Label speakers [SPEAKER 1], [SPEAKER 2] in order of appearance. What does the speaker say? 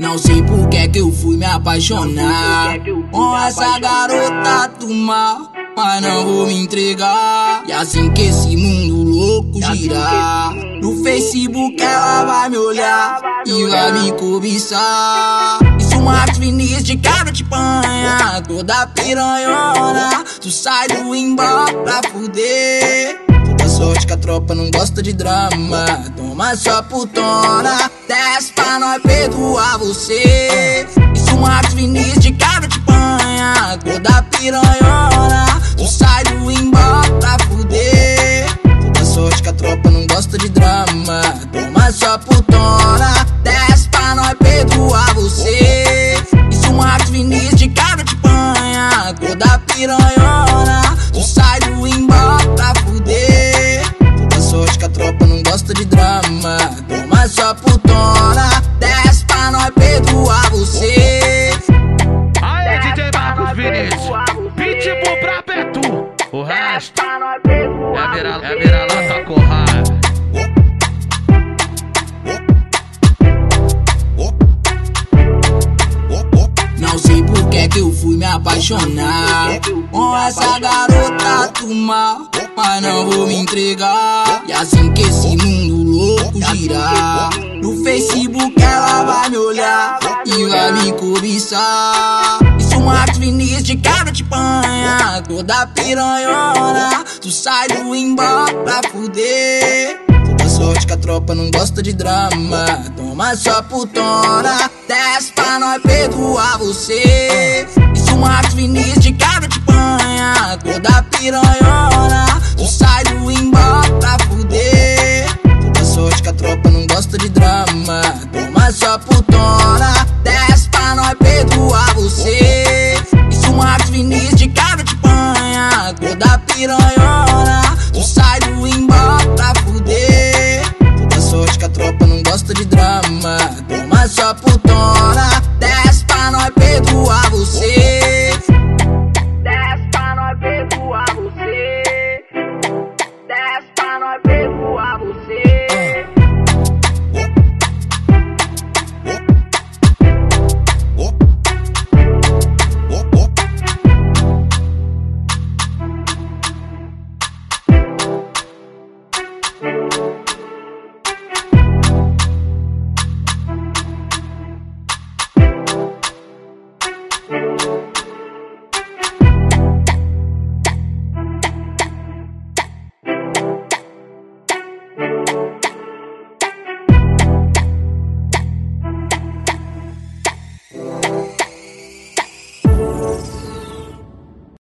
[SPEAKER 1] Não sei por que que eu fui me apaixonar com essa garota do mal, mas não vou me entregar. E assim que esse mundo louco girar, no Facebook ela vai me olhar e vai me cobiçar. Isso Max Vinícius de quebra de panha, toda piranhona, tu sai do embora pra fuder. Toda sorte que a tropa não gosta de drama, toma só putona, desce pra nós perdoar você. Isso Max Vinícius de quebra de panha, toda piranhona, tu sai do embora pra fuder. Toda sorte que a tropa não gosta de drama, toma só putona, desce pra nós perdoar você. Isso Max Vinícius de quebra de panha, toda piranhona,
[SPEAKER 2] o resto é virar, é virar lata corrada.
[SPEAKER 1] Não sei por que que eu fui me apaixonar com essa garota do mal, mas não vou me entregar. E assim que esse mundo louco girar, no Facebook ela vai me olhar e vai me cobiçar. Isso Max Vinícius de quebra de panha, toda piranhona, tu sai do embora pra fuder. Toda sorte que a tropa não gosta de drama. Toma só putona, desce pra nós perdoar você. Isso Max Vinícius de quebra de panha, toda piranhona, tu sai do embora pra fuder. Toda sorte que a tropa não gosta de drama.